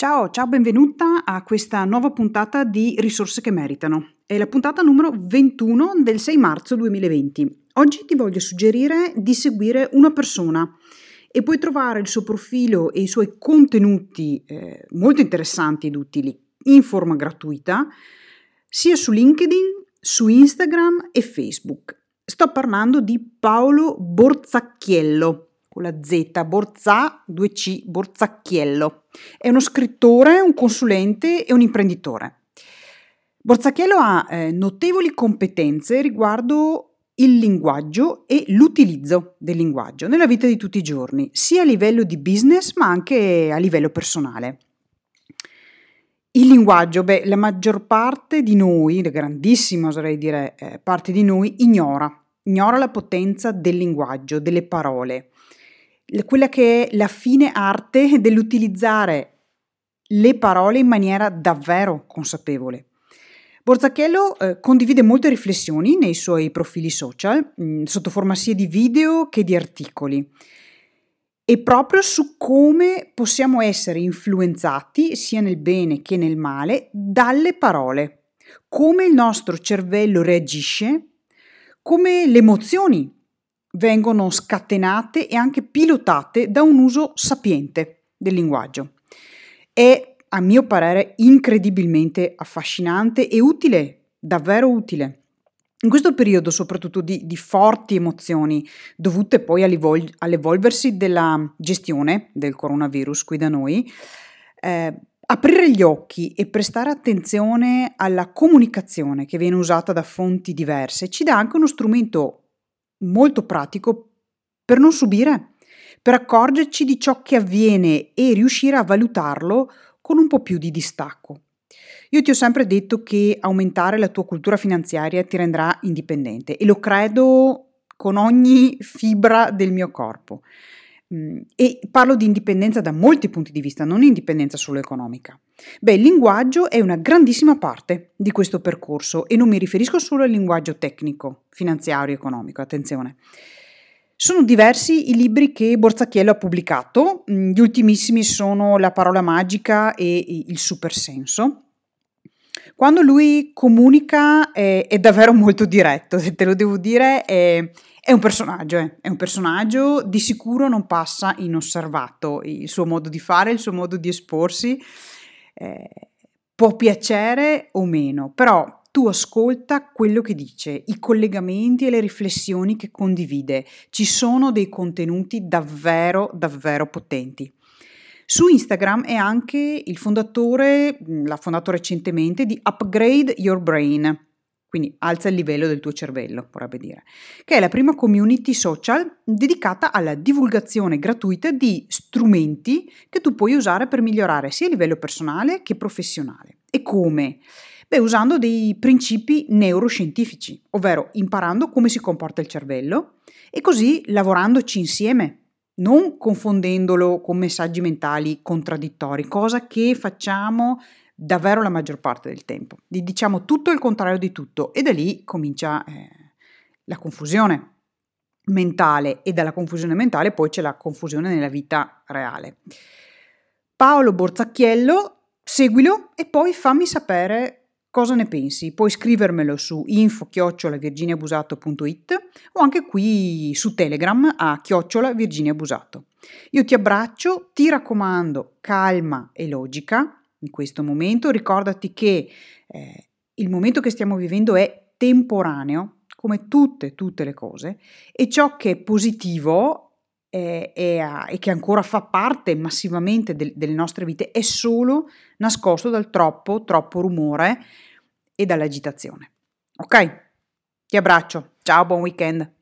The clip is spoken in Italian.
Ciao, ciao, benvenuta a questa nuova puntata di Risorse che meritano. È la puntata numero 21 del 6 marzo 2020. Oggi ti voglio suggerire di seguire una persona e puoi trovare il suo profilo e i suoi contenuti eh, molto interessanti ed utili in forma gratuita sia su LinkedIn, su Instagram e Facebook. Sto parlando di Paolo Borzacchiello con la Z, Borza 2C, Borzacchiello. È uno scrittore, un consulente e un imprenditore. Borzacchiello ha eh, notevoli competenze riguardo il linguaggio e l'utilizzo del linguaggio nella vita di tutti i giorni, sia a livello di business ma anche a livello personale. Il linguaggio, beh, la maggior parte di noi, la grandissima oserei dire eh, parte di noi, ignora, ignora la potenza del linguaggio, delle parole quella che è la fine arte dell'utilizzare le parole in maniera davvero consapevole. Borzachello eh, condivide molte riflessioni nei suoi profili social, mh, mm, sotto forma sia di video che di articoli, e proprio su come possiamo essere influenzati, sia nel bene che nel male, dalle parole, come il nostro cervello reagisce, come le emozioni vengono scatenate e anche pilotate da un uso sapiente del linguaggio. È, a mio parere, incredibilmente affascinante e utile, davvero utile. In questo periodo, soprattutto di, di forti emozioni dovute poi all'evolversi della gestione del coronavirus qui da noi, eh, aprire gli occhi e prestare attenzione alla comunicazione che viene usata da fonti diverse ci dà anche uno strumento molto pratico per non subire, per accorgerci di ciò che avviene e riuscire a valutarlo con un po' più di distacco. Io ti ho sempre detto che aumentare la tua cultura finanziaria ti rendrà indipendente e lo credo con ogni fibra del mio corpo. E parlo di indipendenza da molti punti di vista, non indipendenza solo economica. Beh, il linguaggio è una grandissima parte di questo percorso e non mi riferisco solo al linguaggio tecnico, finanziario, economico, attenzione. Sono diversi i libri che Borzacchiello ha pubblicato, gli ultimissimi sono La parola magica e Il supersenso. Quando lui comunica è, è davvero molto diretto, se te lo devo dire, è, è un personaggio, eh. è un personaggio, di sicuro non passa inosservato il suo modo di fare, il suo modo di esporsi, eh, può piacere o meno, però tu ascolta quello che dice, i collegamenti e le riflessioni che condivide, ci sono dei contenuti davvero, davvero potenti. Su Instagram è anche il fondatore, l'ha fondato recentemente, di Upgrade Your Brain, quindi alza il livello del tuo cervello, vorrebbe dire, che è la prima community social dedicata alla divulgazione gratuita di strumenti che tu puoi usare per migliorare sia a livello personale che professionale. E come? Beh, usando dei principi neuroscientifici, ovvero imparando come si comporta il cervello e così lavorandoci insieme, non confondendolo con messaggi mentali contraddittori, cosa che facciamo davvero la maggior parte del tempo. Diciamo tutto il contrario di tutto e da lì comincia eh, la confusione mentale e dalla confusione mentale poi c'è la confusione nella vita reale. Paolo Borzacchiello, seguilo e poi fammi sapere cosa ne pensi. Puoi scrivermelo su info-virginiabusato.it o anche qui su Telegram a chiocciola Virginia Busato. Io ti abbraccio, ti raccomando calma e logica in questo momento. Ricordati che eh, il momento che stiamo vivendo è temporaneo, come tutte, tutte le cose, e ciò che è positivo e che ancora fa parte massivamente del, delle nostre vite è solo nascosto dal troppo, troppo rumore e dall'agitazione. Ok? Ti abbraccio, ciao, buon weekend.